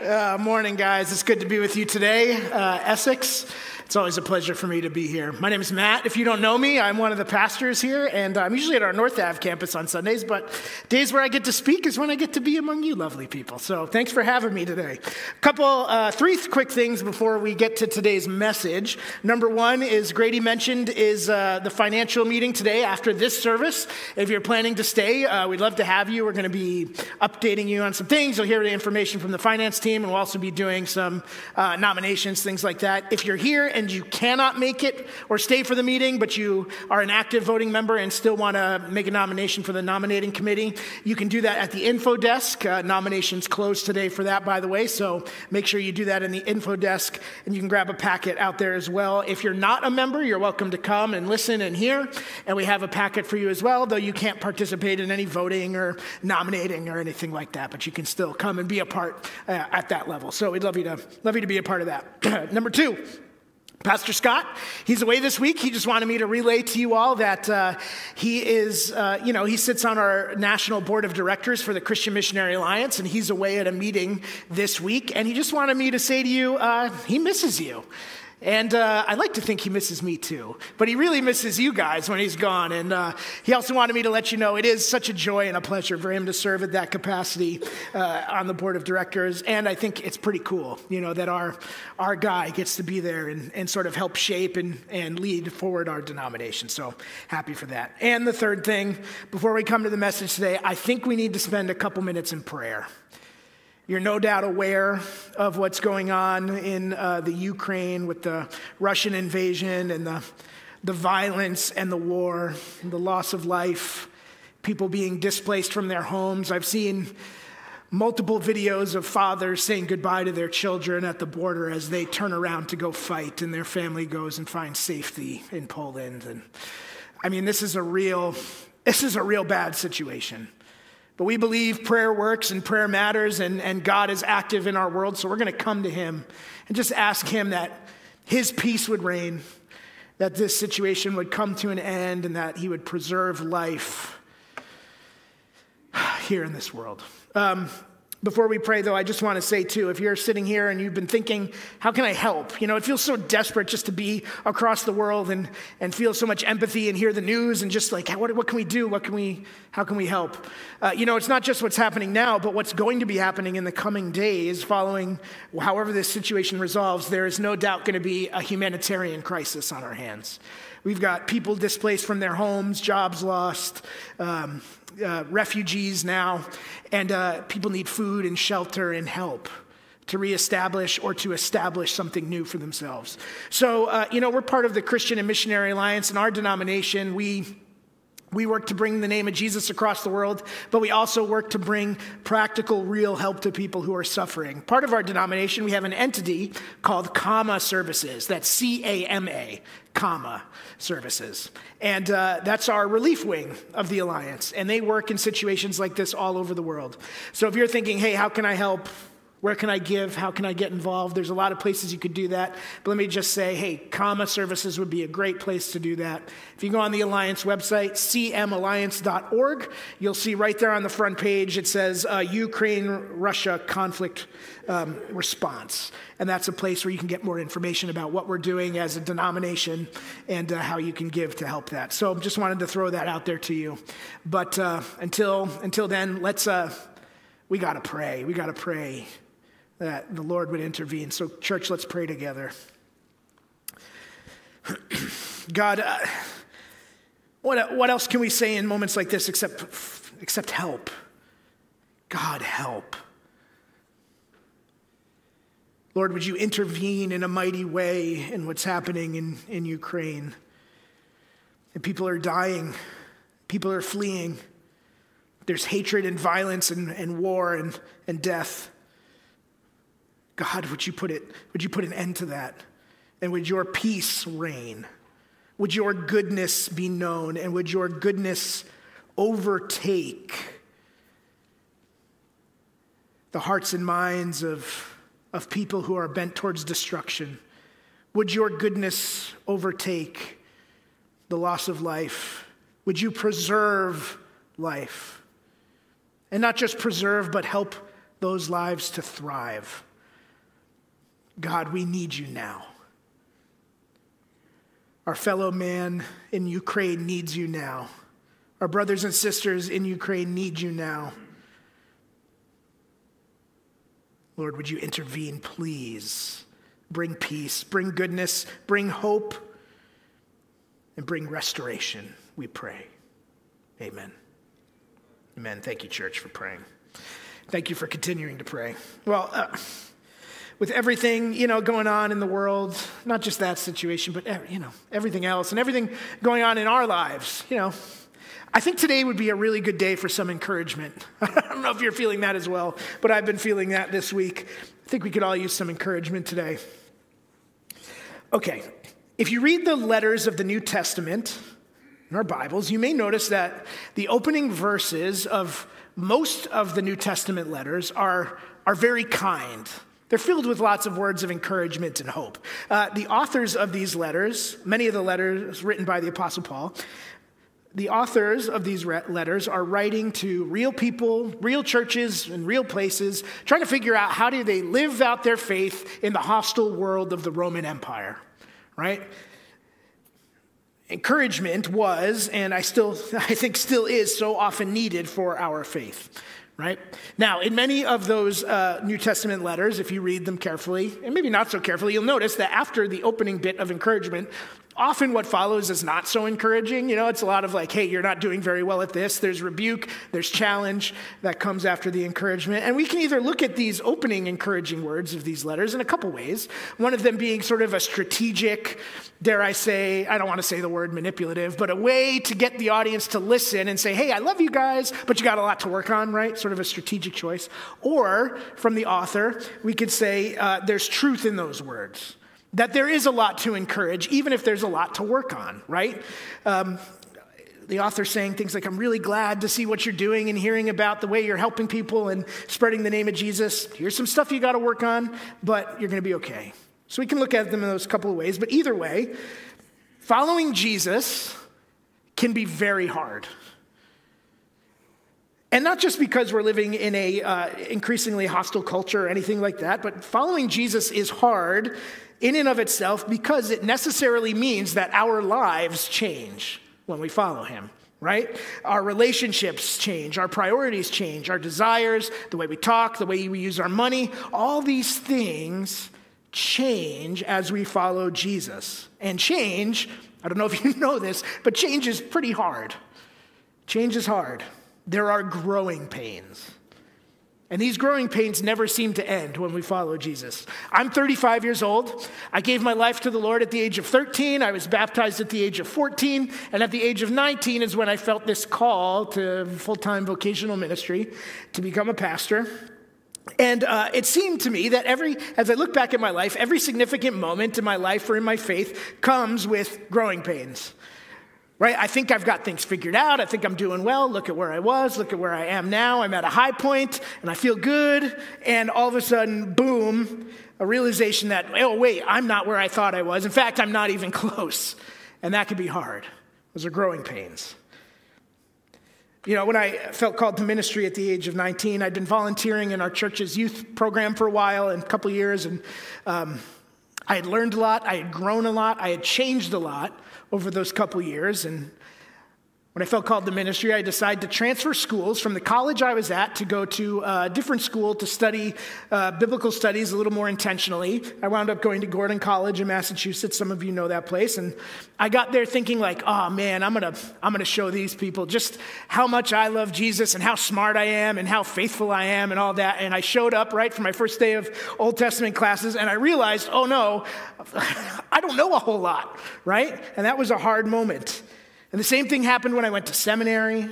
Uh, morning, guys. It's good to be with you today, uh, Essex. It's always a pleasure for me to be here. My name is Matt. If you don't know me, I'm one of the pastors here, and I'm usually at our North Ave campus on Sundays, but days where I get to speak is when I get to be among you lovely people. So thanks for having me today. A couple, uh, three quick things before we get to today's message. Number one is Grady mentioned is uh, the financial meeting today after this service. If you're planning to stay, uh, we'd love to have you. We're going to be updating you on some things. You'll hear the information from the finance team, and we'll also be doing some uh, nominations, things like that. If you're here and you cannot make it or stay for the meeting, but you are an active voting member and still want to make a nomination for the nominating committee, you can do that at the info desk. Uh, nominations closed today for that, by the way, so make sure you do that in the info desk, and you can grab a packet out there as well. If you're not a member, you're welcome to come and listen and hear, and we have a packet for you as well, though you can't participate in any voting or nominating or anything like that, but you can still come and be a part uh, at that level. So we'd love you to love you to be a part of that. Number two. Pastor Scott, he's away this week. He just wanted me to relay to you all that uh, he is, uh, you know, he sits on our national board of directors for the Christian Missionary Alliance, and he's away at a meeting this week. And he just wanted me to say to you, uh, he misses you. And uh, I like to think he misses me too, but he really misses you guys when he's gone. And uh, he also wanted me to let you know it is such a joy and a pleasure for him to serve at that capacity uh, on the board of directors. And I think it's pretty cool, you know, that our, our guy gets to be there and, and sort of help shape and, and lead forward our denomination. So happy for that. And the third thing, before we come to the message today, I think we need to spend a couple minutes in prayer. You're no doubt aware of what's going on in uh, the Ukraine with the Russian invasion and the, the violence and the war, and the loss of life, people being displaced from their homes. I've seen multiple videos of fathers saying goodbye to their children at the border as they turn around to go fight and their family goes and finds safety in Poland. And I mean, this is a real, this is a real bad situation. But we believe prayer works and prayer matters and, and God is active in our world. So we're going to come to Him and just ask Him that His peace would reign, that this situation would come to an end, and that He would preserve life here in this world. Um, before we pray, though, I just want to say, too, if you're sitting here and you've been thinking, how can I help? You know, it feels so desperate just to be across the world and, and feel so much empathy and hear the news and just like, what, what can we do? What can we, how can we help? Uh, you know, it's not just what's happening now, but what's going to be happening in the coming days following however this situation resolves. There is no doubt going to be a humanitarian crisis on our hands. We've got people displaced from their homes, jobs lost, um, uh, refugees now, and uh, people need food and shelter and help to reestablish or to establish something new for themselves. So, uh, you know, we're part of the Christian and Missionary Alliance. In our denomination, we we work to bring the name of Jesus across the world, but we also work to bring practical, real help to people who are suffering. Part of our denomination, we have an entity called CAMA Services. That's C A M A, CAMA Services. And uh, that's our relief wing of the Alliance. And they work in situations like this all over the world. So if you're thinking, hey, how can I help? Where can I give? How can I get involved? There's a lot of places you could do that. But let me just say, hey, CAMA services would be a great place to do that. If you go on the Alliance website, cmalliance.org, you'll see right there on the front page it says uh, Ukraine Russia conflict um, response. And that's a place where you can get more information about what we're doing as a denomination and uh, how you can give to help that. So just wanted to throw that out there to you. But uh, until, until then, let's, uh, we got to pray. We got to pray that the Lord would intervene. So, church, let's pray together. God, uh, what, what else can we say in moments like this except, except help? God, help. Lord, would you intervene in a mighty way in what's happening in, in Ukraine? And people are dying, people are fleeing. There's hatred and violence and, and war and, and death. God, would you put it, would you put an end to that? And would your peace reign? Would your goodness be known? And would your goodness overtake the hearts and minds of, of people who are bent towards destruction? Would your goodness overtake the loss of life? Would you preserve life? And not just preserve, but help those lives to thrive. God, we need you now. Our fellow man in Ukraine needs you now. Our brothers and sisters in Ukraine need you now. Lord, would you intervene, please? Bring peace, bring goodness, bring hope, and bring restoration, we pray. Amen. Amen. Thank you, church, for praying. Thank you for continuing to pray. Well, uh, with everything you know going on in the world, not just that situation, but you know everything else and everything going on in our lives, you know, I think today would be a really good day for some encouragement. I don't know if you're feeling that as well, but I've been feeling that this week. I think we could all use some encouragement today. Okay, if you read the letters of the New Testament in our Bibles, you may notice that the opening verses of most of the New Testament letters are, are very kind. They're filled with lots of words of encouragement and hope. Uh, the authors of these letters, many of the letters written by the Apostle Paul, the authors of these letters are writing to real people, real churches, and real places, trying to figure out how do they live out their faith in the hostile world of the Roman Empire, right? Encouragement was, and I still, I think still is, so often needed for our faith right? Now, in many of those uh, New Testament letters, if you read them carefully, and maybe not so carefully, you'll notice that after the opening bit of encouragement, often what follows is not so encouraging. You know, it's a lot of like, hey, you're not doing very well at this. There's rebuke, there's challenge that comes after the encouragement. And we can either look at these opening encouraging words of these letters in a couple ways. One of them being sort of a strategic, dare I say, I don't want to say the word manipulative, but a way to get the audience to listen and say, hey, I love you guys, but you got a lot to work on, right? Sort of a strategic choice. Or from the author, we could say uh, there's truth in those words that there is a lot to encourage, even if there's a lot to work on, right? Um, the author saying things like, I'm really glad to see what you're doing and hearing about the way you're helping people and spreading the name of Jesus. Here's some stuff you got to work on, but you're going to be okay. So we can look at them in those couple of ways. But either way, following Jesus can be very hard. And not just because we're living in a uh, increasingly hostile culture or anything like that, but following Jesus is hard in and of itself because it necessarily means that our lives change when we follow him, right? Our relationships change, our priorities change, our desires, the way we talk, the way we use our money, all these things change as we follow Jesus. And change, I don't know if you know this, but change is pretty hard. Change is hard. There are growing pains. And these growing pains never seem to end when we follow Jesus. I'm 35 years old. I gave my life to the Lord at the age of 13. I was baptized at the age of 14. And at the age of 19 is when I felt this call to full time vocational ministry to become a pastor. And uh, it seemed to me that every, as I look back at my life, every significant moment in my life or in my faith comes with growing pains right? I think I've got things figured out. I think I'm doing well. Look at where I was. Look at where I am now. I'm at a high point and I feel good. And all of a sudden, boom, a realization that, oh, wait, I'm not where I thought I was. In fact, I'm not even close. And that can be hard. Those are growing pains. You know, when I felt called to ministry at the age of 19, I'd been volunteering in our church's youth program for a while and a couple years, and um, I had learned a lot, I had grown a lot, I had changed a lot over those couple years. And when I felt called to ministry, I decided to transfer schools from the college I was at to go to a different school to study uh, biblical studies a little more intentionally. I wound up going to Gordon College in Massachusetts. Some of you know that place. And I got there thinking like, oh man, I'm going to I'm going to show these people just how much I love Jesus and how smart I am and how faithful I am and all that. And I showed up right for my first day of Old Testament classes and I realized, oh no, I don't know a whole lot, right? And that was a hard moment. And the same thing happened when I went to seminary.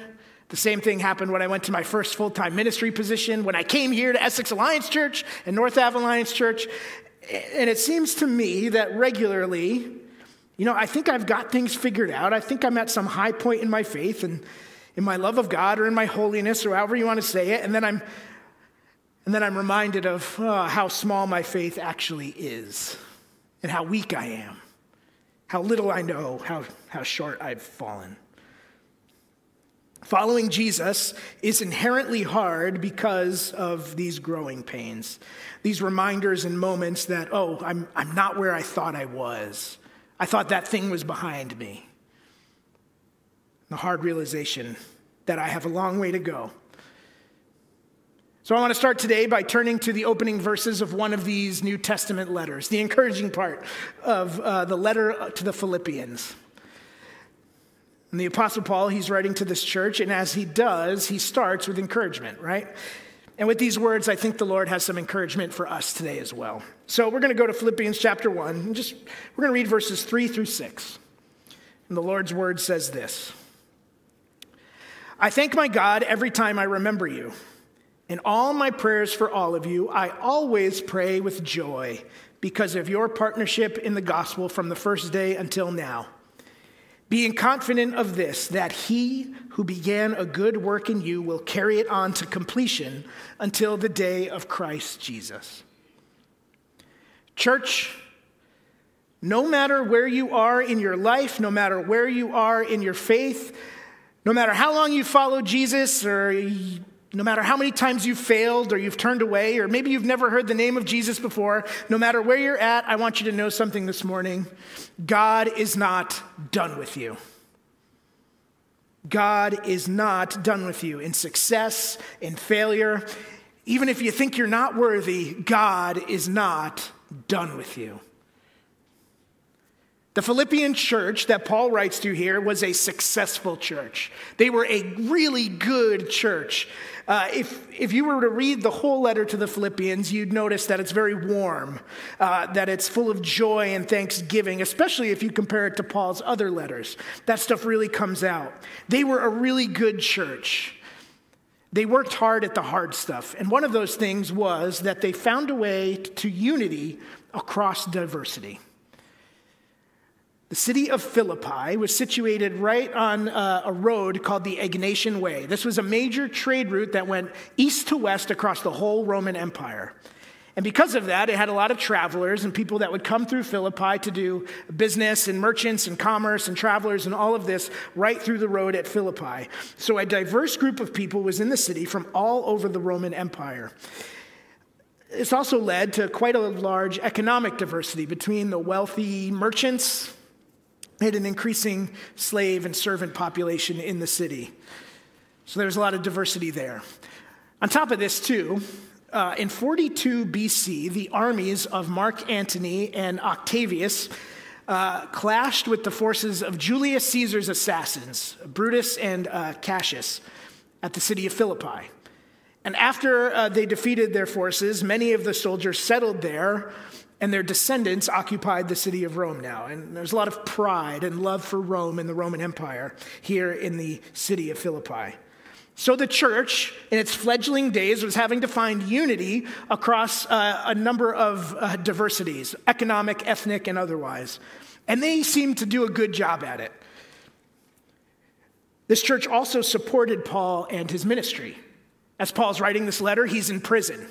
The same thing happened when I went to my first full time ministry position, when I came here to Essex Alliance Church and North Ave Alliance Church. And it seems to me that regularly, you know, I think I've got things figured out. I think I'm at some high point in my faith and in my love of God or in my holiness or however you want to say it. And then I'm, and then I'm reminded of oh, how small my faith actually is and how weak I am how little I know, how, how short I've fallen. Following Jesus is inherently hard because of these growing pains, these reminders and moments that, oh, I'm, I'm not where I thought I was. I thought that thing was behind me. The hard realization that I have a long way to go. So I want to start today by turning to the opening verses of one of these New Testament letters, the encouraging part of uh, the letter to the Philippians. And the Apostle Paul, he's writing to this church, and as he does, he starts with encouragement, right? And with these words, I think the Lord has some encouragement for us today as well. So we're going to go to Philippians chapter 1, and just we're going to read verses 3 through 6. And the Lord's word says this I thank my God every time I remember you. In all my prayers for all of you, I always pray with joy because of your partnership in the gospel from the first day until now being confident of this, that he who began a good work in you will carry it on to completion until the day of Christ Jesus. Church, no matter where you are in your life, no matter where you are in your faith, no matter how long you follow Jesus or no matter how many times you've failed or you've turned away, or maybe you've never heard the name of Jesus before, no matter where you're at, I want you to know something this morning. God is not done with you. God is not done with you in success, in failure. Even if you think you're not worthy, God is not done with you. The Philippian church that Paul writes to here was a successful church. They were a really good church. Uh, if, if you were to read the whole letter to the Philippians, you'd notice that it's very warm, uh, that it's full of joy and thanksgiving, especially if you compare it to Paul's other letters. That stuff really comes out. They were a really good church. They worked hard at the hard stuff. And one of those things was that they found a way to unity across diversity. The city of Philippi was situated right on uh, a road called the Egnatian Way. This was a major trade route that went east to west across the whole Roman Empire. And because of that, it had a lot of travelers and people that would come through Philippi to do business and merchants and commerce and travelers and all of this right through the road at Philippi. So a diverse group of people was in the city from all over the Roman Empire. This also led to quite a large economic diversity between the wealthy merchants had an increasing slave and servant population in the city. So there was a lot of diversity there. On top of this, too, uh, in 42 BC, the armies of Mark Antony and Octavius uh, clashed with the forces of Julius Caesar's assassins, Brutus and uh, Cassius, at the city of Philippi. And after uh, they defeated their forces, many of the soldiers settled there and their descendants occupied the city of Rome now. And there's a lot of pride and love for Rome and the Roman Empire here in the city of Philippi. So the church, in its fledgling days, was having to find unity across uh, a number of uh, diversities economic, ethnic, and otherwise. And they seemed to do a good job at it. This church also supported Paul and his ministry. As Paul's writing this letter, he's in prison.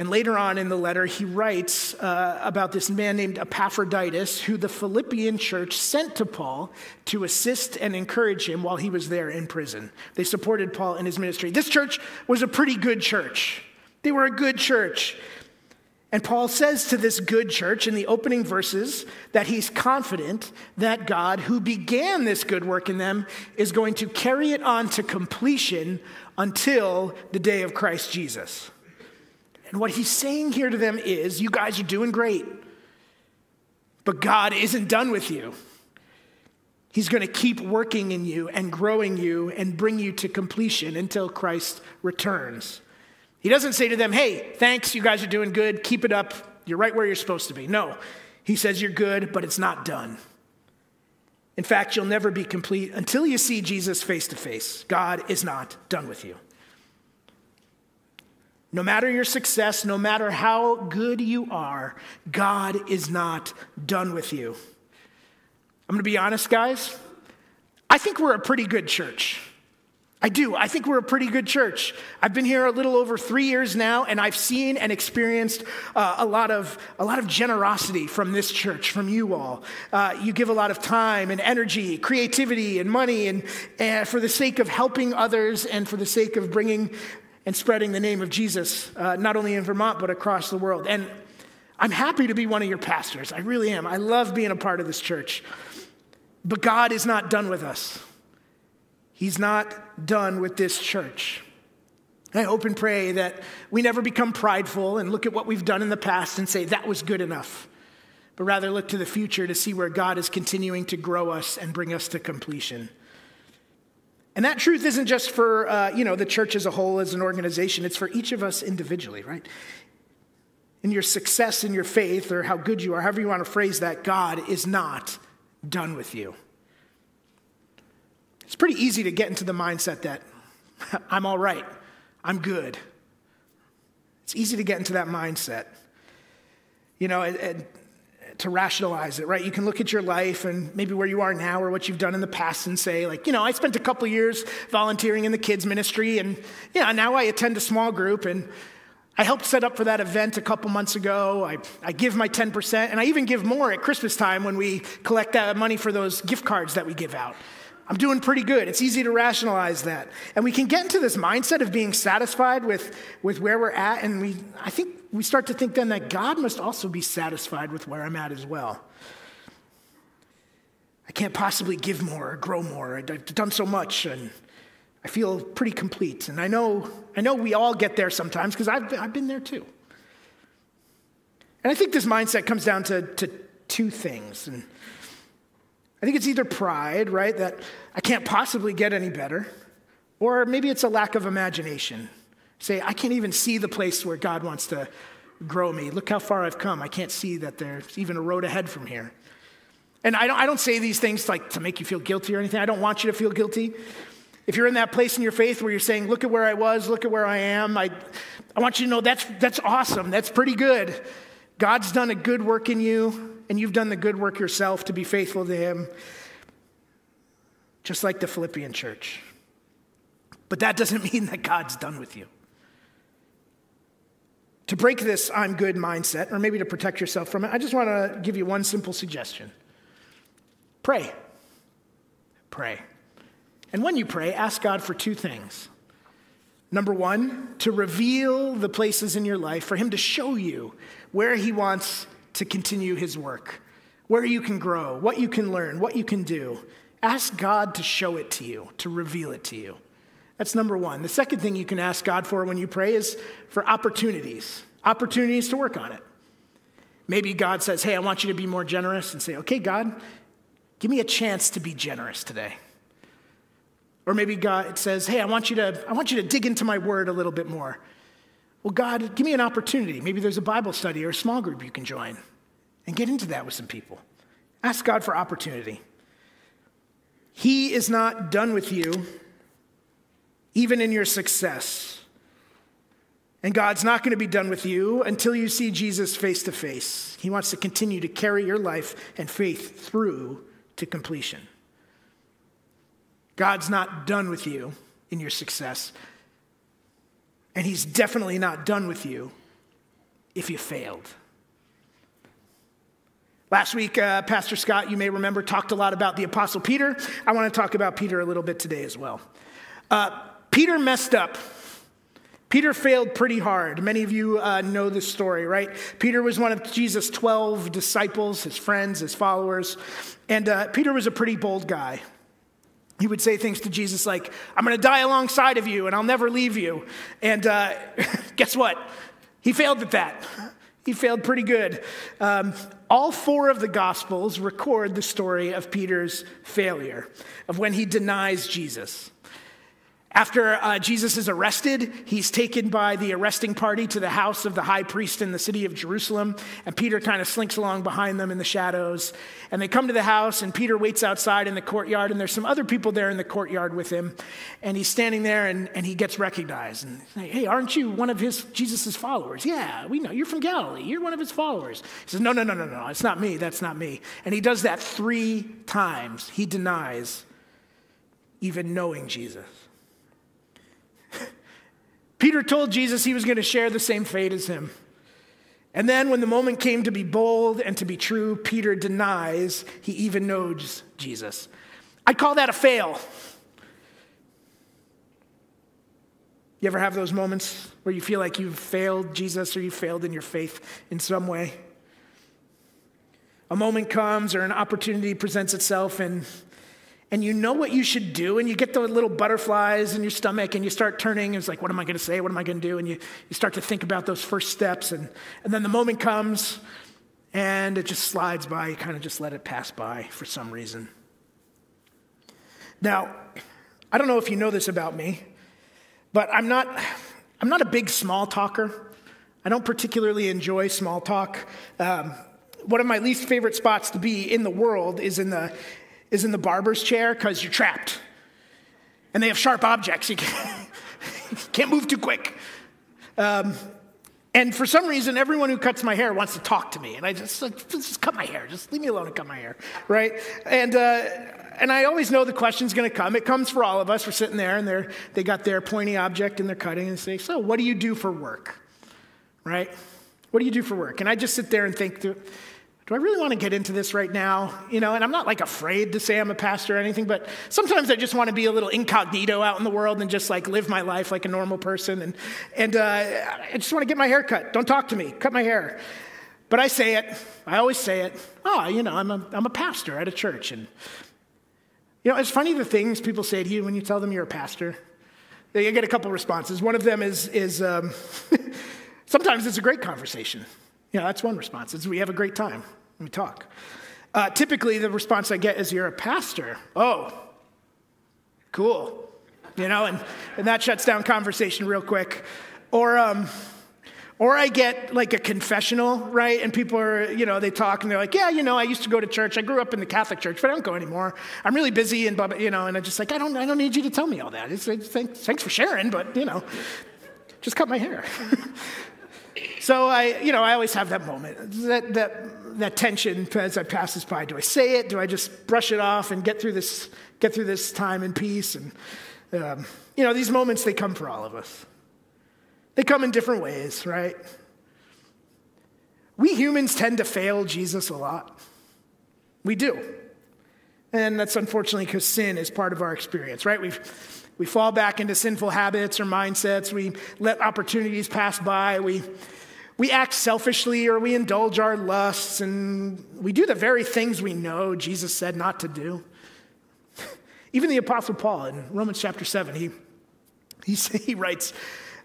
And later on in the letter, he writes uh, about this man named Epaphroditus, who the Philippian church sent to Paul to assist and encourage him while he was there in prison. They supported Paul in his ministry. This church was a pretty good church. They were a good church. And Paul says to this good church in the opening verses that he's confident that God, who began this good work in them, is going to carry it on to completion until the day of Christ Jesus. And what he's saying here to them is, you guys are doing great, but God isn't done with you. He's going to keep working in you and growing you and bring you to completion until Christ returns. He doesn't say to them, hey, thanks, you guys are doing good, keep it up, you're right where you're supposed to be. No, he says you're good, but it's not done. In fact, you'll never be complete until you see Jesus face to face. God is not done with you. No matter your success, no matter how good you are, God is not done with you. I'm to be honest, guys. I think we're a pretty good church. I do. I think we're a pretty good church. I've been here a little over three years now, and I've seen and experienced uh, a, lot of, a lot of generosity from this church, from you all. Uh, you give a lot of time and energy, creativity and money, and, and for the sake of helping others and for the sake of bringing and spreading the name of Jesus, uh, not only in Vermont, but across the world. And I'm happy to be one of your pastors. I really am. I love being a part of this church. But God is not done with us. He's not done with this church. I hope and pray that we never become prideful and look at what we've done in the past and say, that was good enough, but rather look to the future to see where God is continuing to grow us and bring us to completion. And that truth isn't just for uh, you know the church as a whole as an organization; it's for each of us individually, right? In your success in your faith, or how good you are, however you want to phrase that, God is not done with you. It's pretty easy to get into the mindset that I'm all right, I'm good. It's easy to get into that mindset. You know, and, to rationalize it, right? You can look at your life and maybe where you are now or what you've done in the past and say, like, you know, I spent a couple years volunteering in the kids' ministry, and yeah, now I attend a small group, and I helped set up for that event a couple months ago. I, I give my 10%, and I even give more at Christmas time when we collect that money for those gift cards that we give out. I'm doing pretty good. It's easy to rationalize that. And we can get into this mindset of being satisfied with, with where we're at. And we, I think we start to think then that God must also be satisfied with where I'm at as well. I can't possibly give more or grow more. I've done so much and I feel pretty complete. And I know, I know we all get there sometimes because I've, I've been there too. And I think this mindset comes down to, to two things. And I think it's either pride, right, that I can't possibly get any better, or maybe it's a lack of imagination. Say, I can't even see the place where God wants to grow me. Look how far I've come. I can't see that there's even a road ahead from here. And I don't, I don't say these things like to make you feel guilty or anything. I don't want you to feel guilty. If you're in that place in your faith where you're saying, look at where I was, look at where I am, I, I want you to know that's, that's awesome. That's pretty good. God's done a good work in you and you've done the good work yourself to be faithful to Him, just like the Philippian church. But that doesn't mean that God's done with you. To break this I'm good mindset, or maybe to protect yourself from it, I just want to give you one simple suggestion pray. Pray. And when you pray, ask God for two things. Number one, to reveal the places in your life, for Him to show you where He wants to continue his work, where you can grow, what you can learn, what you can do. Ask God to show it to you, to reveal it to you. That's number one. The second thing you can ask God for when you pray is for opportunities, opportunities to work on it. Maybe God says, Hey, I want you to be more generous, and say, Okay, God, give me a chance to be generous today. Or maybe God says, Hey, I want you to, I want you to dig into my word a little bit more. Well, God, give me an opportunity. Maybe there's a Bible study or a small group you can join and get into that with some people. Ask God for opportunity. He is not done with you, even in your success. And God's not going to be done with you until you see Jesus face to face. He wants to continue to carry your life and faith through to completion. God's not done with you in your success. And he's definitely not done with you if you failed. Last week, uh, Pastor Scott, you may remember, talked a lot about the Apostle Peter. I want to talk about Peter a little bit today as well. Uh, Peter messed up. Peter failed pretty hard. Many of you uh, know this story, right? Peter was one of Jesus' 12 disciples, his friends, his followers. And uh, Peter was a pretty bold guy. He would say things to Jesus like, I'm going to die alongside of you and I'll never leave you. And uh, guess what? He failed at that. He failed pretty good. Um, all four of the Gospels record the story of Peter's failure, of when he denies Jesus. After uh, Jesus is arrested, he's taken by the arresting party to the house of the high priest in the city of Jerusalem, and Peter kind of slinks along behind them in the shadows. And they come to the house, and Peter waits outside in the courtyard, and there's some other people there in the courtyard with him. And he's standing there, and, and he gets recognized. And he's like, hey, aren't you one of his Jesus' followers? Yeah, we know you're from Galilee. You're one of his followers. He says, No, no, no, no, no, it's not me. That's not me. And he does that three times. He denies even knowing Jesus. Peter told Jesus he was going to share the same fate as him. And then, when the moment came to be bold and to be true, Peter denies he even knows Jesus. I'd call that a fail. You ever have those moments where you feel like you've failed Jesus or you failed in your faith in some way? A moment comes or an opportunity presents itself, and and you know what you should do, and you get the little butterflies in your stomach, and you start turning, and it's like, what am I to say? What am I to do? And you, you start to think about those first steps, and, and then the moment comes, and it just slides by. You kind of just let it pass by for some reason. Now, I don't know if you know this about me, but I'm not, I'm not a big small talker. I don't particularly enjoy small talk. Um, one of my least favorite spots to be in the world is in the is in the barber's chair because you're trapped. And they have sharp objects. You can't move too quick. Um, and for some reason, everyone who cuts my hair wants to talk to me. And I just, like, just cut my hair. Just leave me alone and cut my hair, right? And, uh, and I always know the question's going to come. It comes for all of us. We're sitting there, and they're, they got their pointy object, and they're cutting, and they say, so what do you do for work, right? What do you do for work? And I just sit there and think, do I really want to get into this right now? You know, and I'm not like afraid to say I'm a pastor or anything, but sometimes I just want to be a little incognito out in the world and just like live my life like a normal person. And, and uh, I just want to get my hair cut. Don't talk to me, cut my hair. But I say it, I always say it. Oh, you know, I'm a, I'm a pastor at a church. And, you know, it's funny the things people say to you when you tell them you're a pastor. You get a couple responses. One of them is, is um, sometimes it's a great conversation. Yeah, that's one response. It's we have a great time. We talk. Uh, typically, the response I get is, You're a pastor. Oh, cool. You know, and, and that shuts down conversation real quick. Or, um, or I get like a confessional, right? And people are, you know, they talk and they're like, yeah, you know, I used to go to church. I grew up in the Catholic church, but I don't go anymore. I'm really busy and, blah, you know, and I'm just like, I don't, I don't need you to tell me all that. It's, it's, thanks, thanks for sharing, but, you know, just cut my hair. so I, you know, I always have that moment, that, that that tension as I pass this by. Do I say it? Do I just brush it off and get through this, get through this time in peace? And, um, you know, these moments, they come for all of us. They come in different ways, right? We humans tend to fail Jesus a lot. We do. And that's unfortunately because sin is part of our experience, right? we we fall back into sinful habits or mindsets. We let opportunities pass by. We, we act selfishly or we indulge our lusts and we do the very things we know Jesus said not to do. Even the Apostle Paul in Romans chapter 7, he, he, he writes,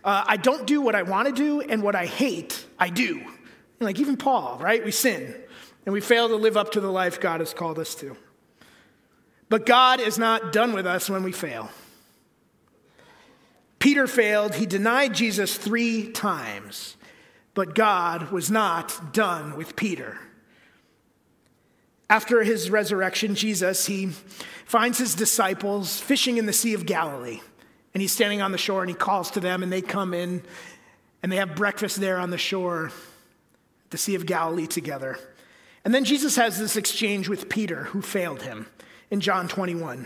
uh, I don't do what I want to do, and what I hate, I do. And like even Paul, right? We sin and we fail to live up to the life God has called us to. But God is not done with us when we fail. Peter failed. He denied Jesus three times. But God was not done with Peter. After his resurrection, Jesus, he finds his disciples fishing in the Sea of Galilee. And he's standing on the shore and he calls to them, and they come in and they have breakfast there on the shore, the Sea of Galilee together. And then Jesus has this exchange with Peter, who failed him, in John 21.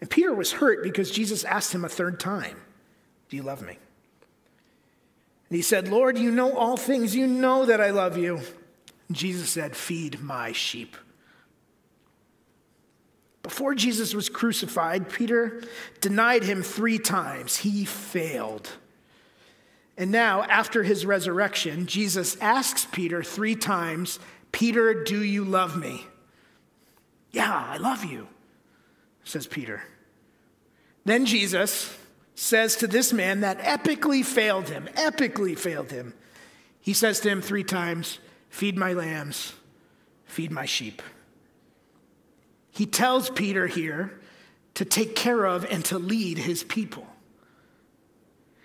And Peter was hurt because Jesus asked him a third time, Do you love me? And he said, Lord, you know all things. You know that I love you. And Jesus said, Feed my sheep. Before Jesus was crucified, Peter denied him three times. He failed. And now, after his resurrection, Jesus asks Peter three times, Peter, do you love me? Yeah, I love you, says Peter. Then Jesus says to this man that epically failed him, epically failed him, he says to him three times, Feed my lambs, feed my sheep. He tells Peter here to take care of and to lead his people.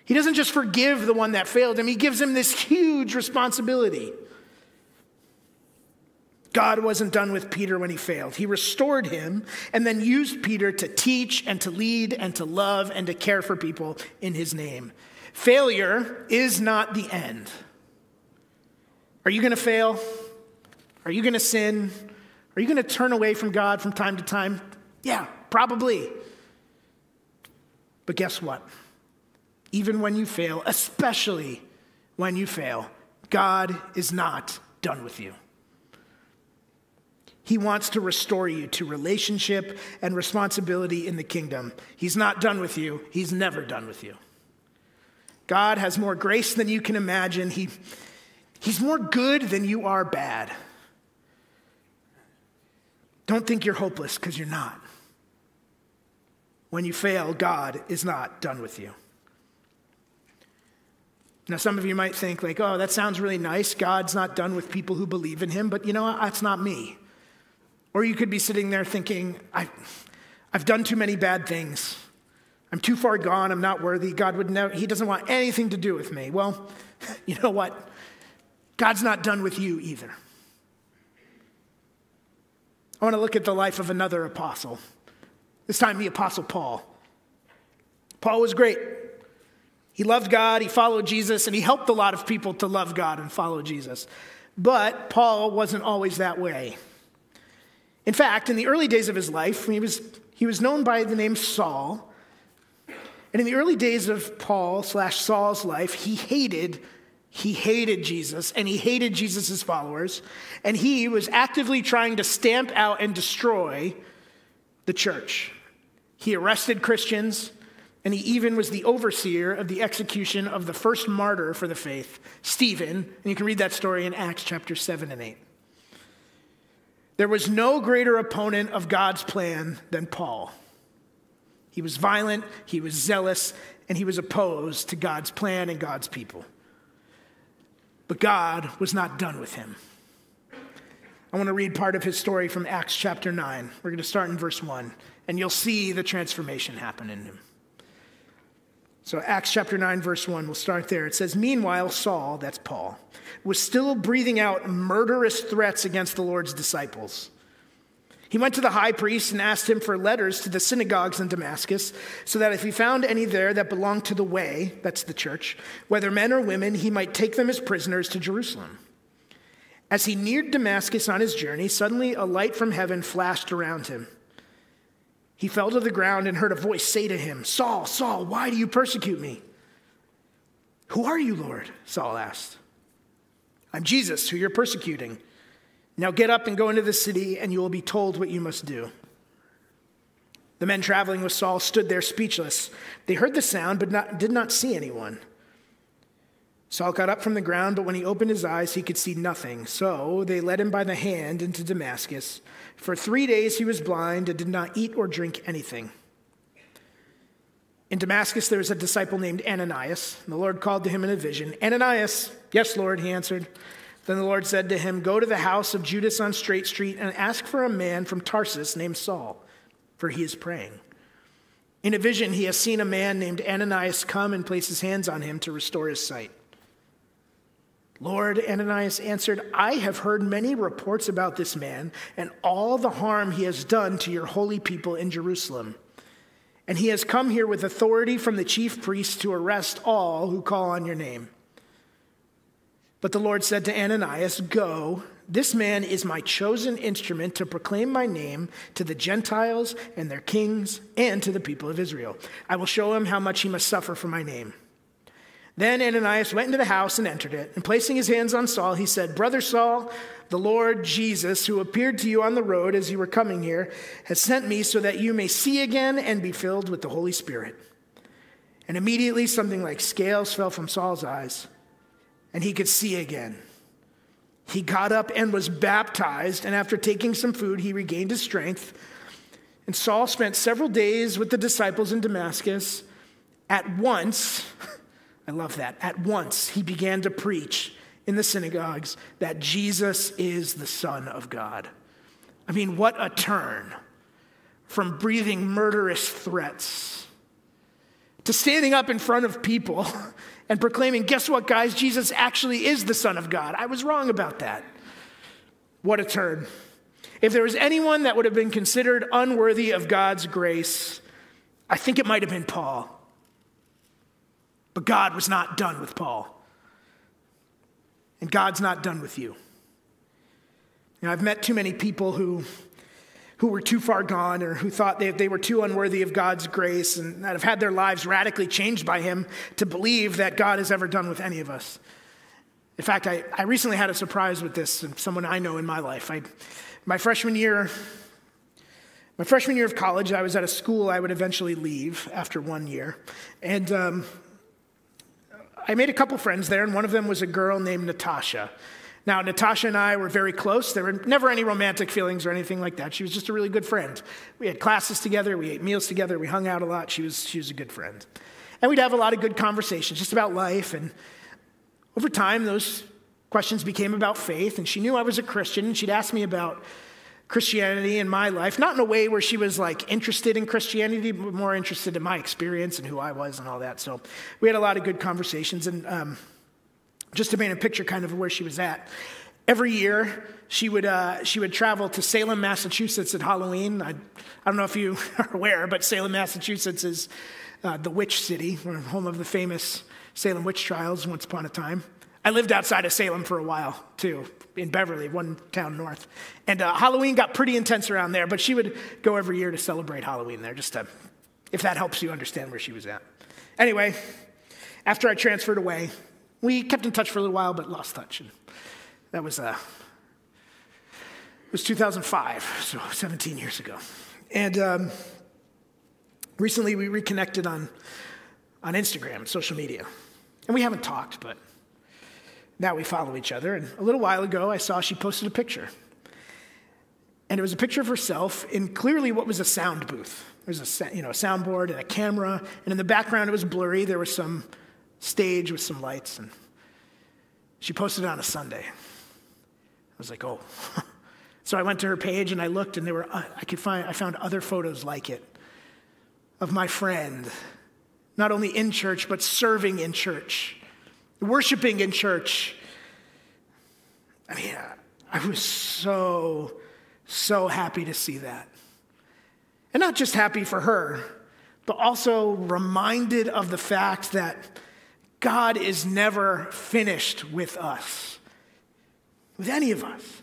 He doesn't just forgive the one that failed him, he gives him this huge responsibility. God wasn't done with Peter when he failed. He restored him and then used Peter to teach and to lead and to love and to care for people in his name. Failure is not the end. Are you going to fail? Are you going to sin? Are you going to turn away from God from time to time? Yeah, probably. But guess what? Even when you fail, especially when you fail, God is not done with you. He wants to restore you to relationship and responsibility in the kingdom. He's not done with you, He's never done with you. God has more grace than you can imagine. He, he's more good than you are bad. Don't think you're hopeless because you're not. When you fail, God is not done with you. Now, some of you might think, like, oh, that sounds really nice. God's not done with people who believe in him, but you know what? That's not me. Or you could be sitting there thinking, I, I've done too many bad things. I'm too far gone. I'm not worthy. God would never, He doesn't want anything to do with me. Well, you know what? God's not done with you either. I want to look at the life of another apostle, this time the apostle Paul. Paul was great. He loved God, he followed Jesus, and he helped a lot of people to love God and follow Jesus. But Paul wasn't always that way. In fact, in the early days of his life, he was, he was known by the name Saul. And in the early days of Paul slash Saul's life, he hated, he hated Jesus and he hated Jesus' followers. And he was actively trying to stamp out and destroy the church. He arrested Christians, and he even was the overseer of the execution of the first martyr for the faith, Stephen. And you can read that story in Acts chapter 7 and 8. There was no greater opponent of God's plan than Paul. He was violent, he was zealous, and he was opposed to God's plan and God's people. But God was not done with him. I want to read part of his story from Acts chapter 9. We're going to start in verse 1, and you'll see the transformation happen in him. So, Acts chapter 9, verse 1, we'll start there. It says, Meanwhile, Saul, that's Paul, was still breathing out murderous threats against the Lord's disciples. He went to the high priest and asked him for letters to the synagogues in Damascus, so that if he found any there that belonged to the way, that's the church, whether men or women, he might take them as prisoners to Jerusalem. As he neared Damascus on his journey, suddenly a light from heaven flashed around him. He fell to the ground and heard a voice say to him, Saul, Saul, why do you persecute me? Who are you, Lord? Saul asked. I'm Jesus, who you're persecuting. Now get up and go into the city, and you will be told what you must do. The men traveling with Saul stood there speechless. They heard the sound, but not, did not see anyone. Saul got up from the ground, but when he opened his eyes, he could see nothing. So they led him by the hand into Damascus. For three days he was blind and did not eat or drink anything. In Damascus, there was a disciple named Ananias. and The Lord called to him in a vision Ananias, yes, Lord, he answered. Then the Lord said to him, Go to the house of Judas on Straight Street and ask for a man from Tarsus named Saul, for he is praying. In a vision, he has seen a man named Ananias come and place his hands on him to restore his sight. Lord, Ananias answered, I have heard many reports about this man and all the harm he has done to your holy people in Jerusalem. And he has come here with authority from the chief priests to arrest all who call on your name. But the Lord said to Ananias, Go, this man is my chosen instrument to proclaim my name to the Gentiles and their kings and to the people of Israel. I will show him how much he must suffer for my name. Then Ananias went into the house and entered it. And placing his hands on Saul, he said, Brother Saul, the Lord Jesus, who appeared to you on the road as you were coming here, has sent me so that you may see again and be filled with the Holy Spirit. And immediately something like scales fell from Saul's eyes, and he could see again. He got up and was baptized, and after taking some food, he regained his strength. And Saul spent several days with the disciples in Damascus. At once, I love that. At once, he began to preach in the synagogues that Jesus is the Son of God. I mean, what a turn from breathing murderous threats to standing up in front of people and proclaiming, guess what, guys? Jesus actually is the Son of God. I was wrong about that. What a turn. If there was anyone that would have been considered unworthy of God's grace, I think it might have been Paul. But God was not done with Paul. And God's not done with you. you know, I've met too many people who, who were too far gone or who thought they, they were too unworthy of God's grace and that have had their lives radically changed by Him to believe that God has ever done with any of us. In fact, I, I recently had a surprise with this, someone I know in my life. I, my freshman year, my freshman year of college, I was at a school I would eventually leave after one year. And um, I made a couple friends there, and one of them was a girl named Natasha. Now, Natasha and I were very close. There were never any romantic feelings or anything like that. She was just a really good friend. We had classes together, we ate meals together, we hung out a lot. She was, she was a good friend. And we'd have a lot of good conversations just about life. And over time, those questions became about faith. And she knew I was a Christian, and she'd ask me about Christianity in my life, not in a way where she was like interested in Christianity, but more interested in my experience and who I was and all that. So we had a lot of good conversations. And um, just to paint a picture kind of where she was at, every year she would, uh, she would travel to Salem, Massachusetts at Halloween. I, I don't know if you are aware, but Salem, Massachusetts is uh, the witch city, home of the famous Salem witch trials once upon a time. I lived outside of Salem for a while too, in Beverly, one town north. And uh, Halloween got pretty intense around there, but she would go every year to celebrate Halloween there, just to, if that helps you understand where she was at. Anyway, after I transferred away, we kept in touch for a little while, but lost touch. And that was, uh, it was 2005, so 17 years ago. And um, recently we reconnected on, on Instagram, social media. And we haven't talked, but now we follow each other. And a little while ago, I saw she posted a picture. And it was a picture of herself in clearly what was a sound booth. There was a, you know, a soundboard and a camera, and in the background it was blurry. There was some stage with some lights, and she posted it on a Sunday. I was like, oh. so I went to her page and I looked, and there were uh, I could find I found other photos like it of my friend, not only in church but serving in church worshiping in church. I mean, I was so, so happy to see that. And not just happy for her, but also reminded of the fact that God is never finished with us, with any of us.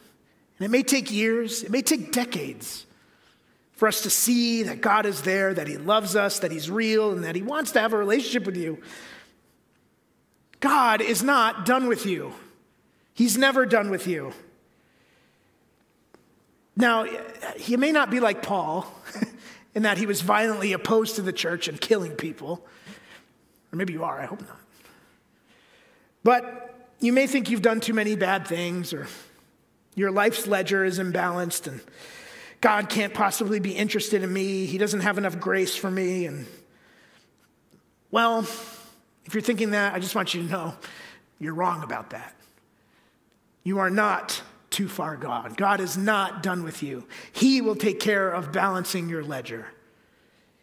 And it may take years, it may take decades for us to see that God is there, that He loves us, that He's real, and that He wants to have a relationship with you. God is not done with you. He's never done with you. Now, he may not be like Paul in that he was violently opposed to the church and killing people. Or maybe you are, I hope not. But you may think you've done too many bad things or your life's ledger is imbalanced and God can't possibly be interested in me. He doesn't have enough grace for me. And, well, if you're thinking that, I just want you to know you're wrong about that. You are not too far gone. God is not done with you. He will take care of balancing your ledger.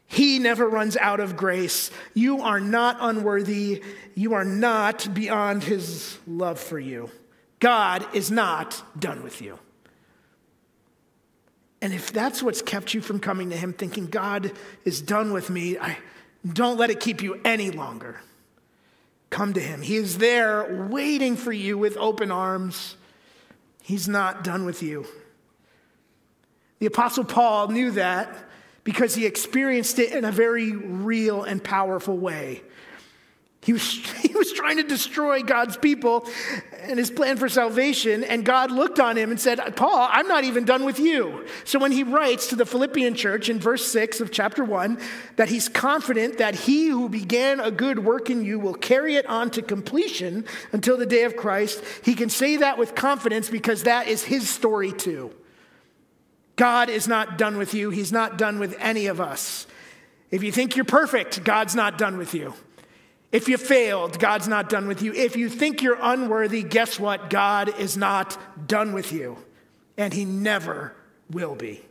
He never runs out of grace. You are not unworthy. You are not beyond his love for you. God is not done with you. And if that's what's kept you from coming to him, thinking, God is done with me, I, don't let it keep you any longer. Come to him. He is there waiting for you with open arms. He's not done with you. The Apostle Paul knew that because he experienced it in a very real and powerful way. He was, he was trying to destroy God's people and his plan for salvation, and God looked on him and said, Paul, I'm not even done with you. So when he writes to the Philippian church in verse 6 of chapter 1 that he's confident that he who began a good work in you will carry it on to completion until the day of Christ, he can say that with confidence because that is his story too. God is not done with you, he's not done with any of us. If you think you're perfect, God's not done with you. If you failed, God's not done with you. If you think you're unworthy, guess what? God is not done with you. And He never will be.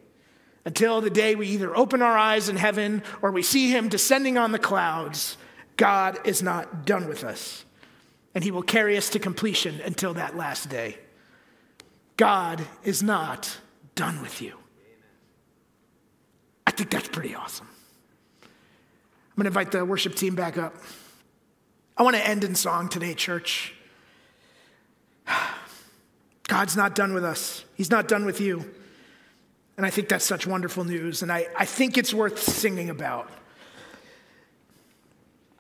Until the day we either open our eyes in heaven or we see Him descending on the clouds God is not done with us, and He will carry us to completion until that last day. God is not done with you. I think that's pretty awesome. I'm going to invite the worship team back up. I want to end in song today, church. God's not done with us, He's not done with you. And I think that's such wonderful news, and I, I think it's worth singing about.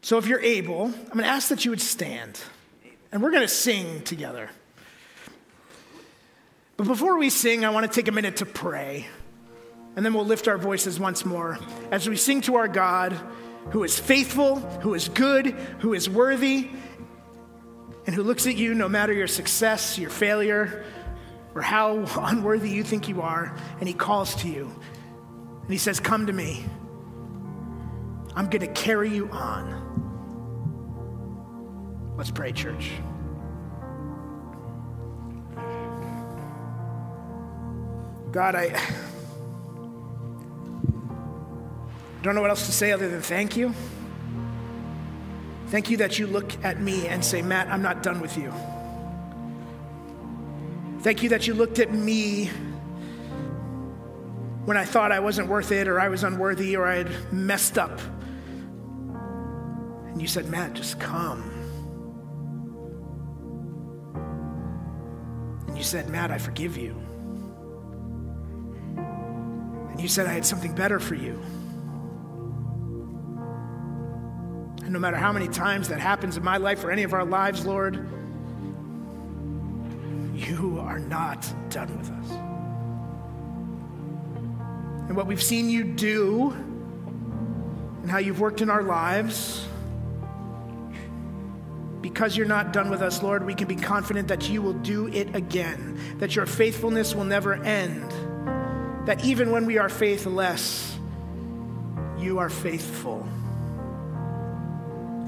So if you're able, I'm going to ask that you would stand, and we're going to sing together. But before we sing, I want to take a minute to pray, and then we'll lift our voices once more as we sing to our God who is faithful, who is good, who is worthy, and who looks at you no matter your success, your failure, or how unworthy you think you are, and he calls to you. And he says, Come to me. I'm going to carry you on. Let's pray, church. God, I don't know what else to say other than thank you. Thank you that you look at me and say, Matt, I'm not done with you. Thank you that you looked at me when I thought I wasn't worth it or I was unworthy or I had messed up. And you said, Matt, just come. And you said, Matt, I forgive you. And you said I had something better for you. No matter how many times that happens in my life or any of our lives, Lord, you are not done with us. And what we've seen you do and how you've worked in our lives, because you're not done with us, Lord, we can be confident that you will do it again, that your faithfulness will never end, that even when we are faithless, you are faithful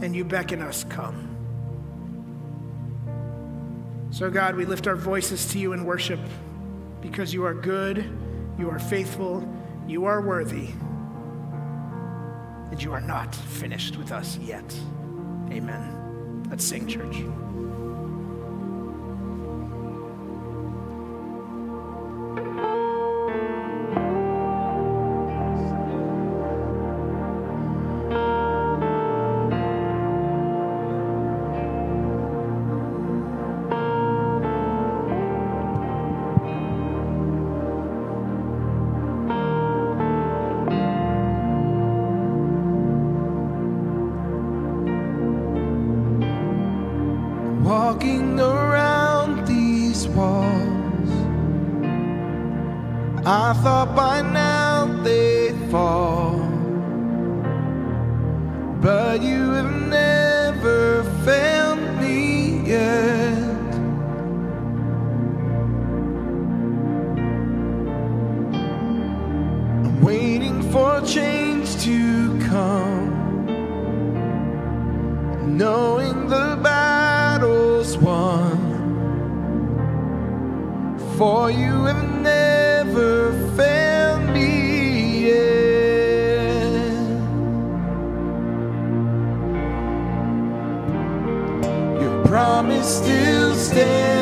and you beckon us, come. So, God, we lift our voices to you in worship because you are good, you are faithful, you are worthy, and you are not finished with us yet. Amen. Let's sing, church. walking around these walls. I thought by now they'd fall, but you have never failed me yet. I'm waiting for change to come. No. for you have never failed me yet. Your promise still stands.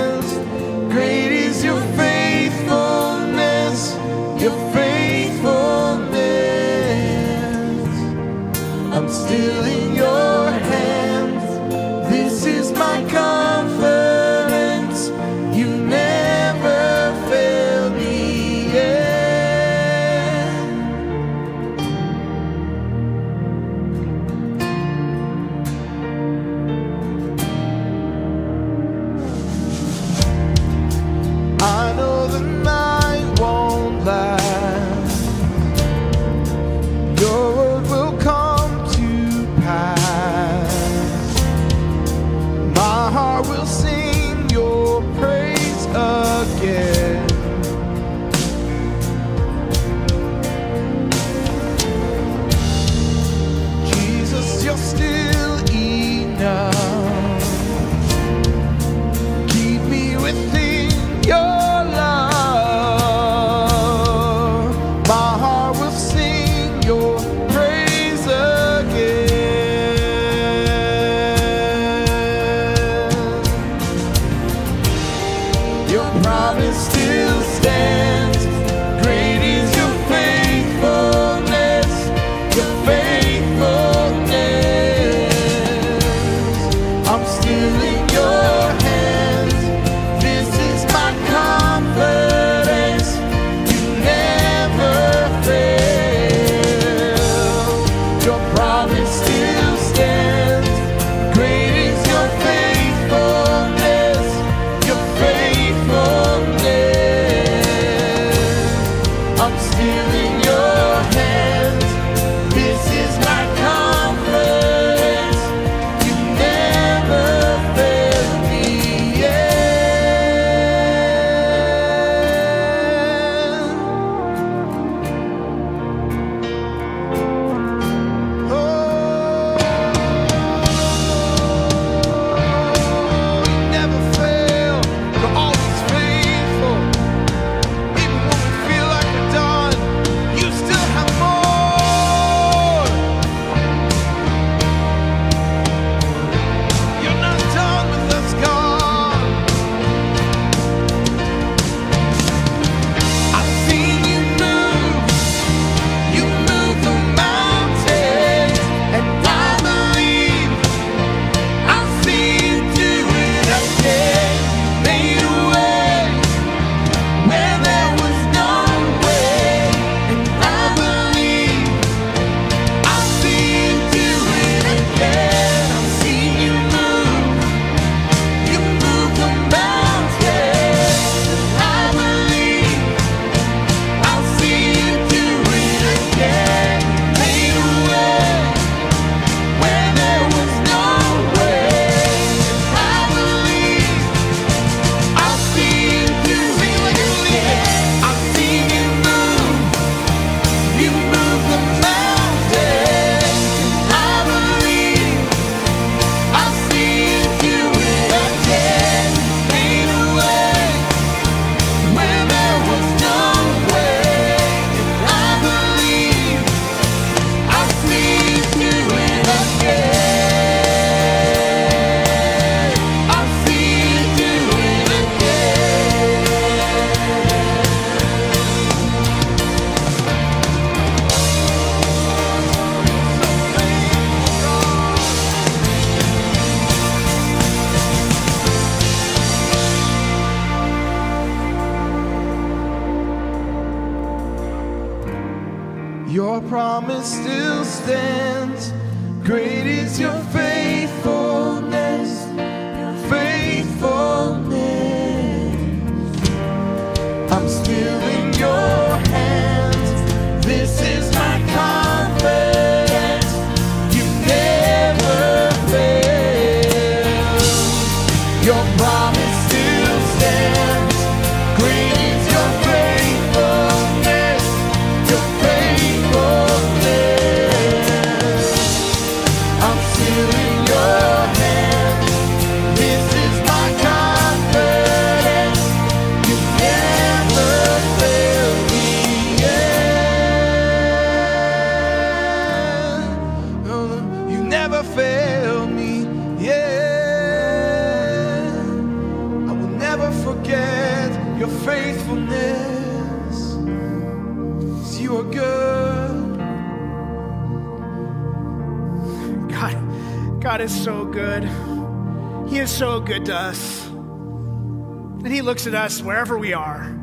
Good to us. And He looks at us wherever we are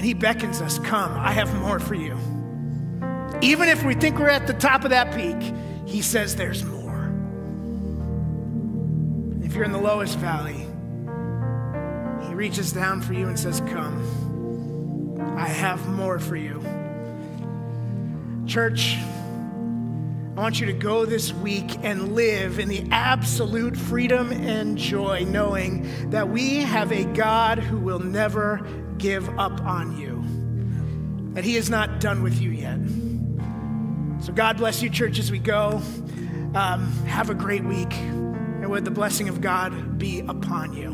and He beckons us, Come, I have more for you. Even if we think we're at the top of that peak, He says there's more. If you're in the lowest valley, He reaches down for you and says, Come, I have more for you. Church, I want you to go this week and live in the absolute freedom and joy, knowing that we have a God who will never give up on you, that He is not done with you yet. So, God bless you, church, as we go. Um, have a great week, and would the blessing of God be upon you.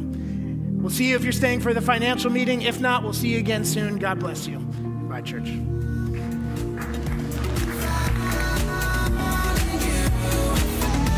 We'll see you if you're staying for the financial meeting. If not, we'll see you again soon. God bless you. Bye, church.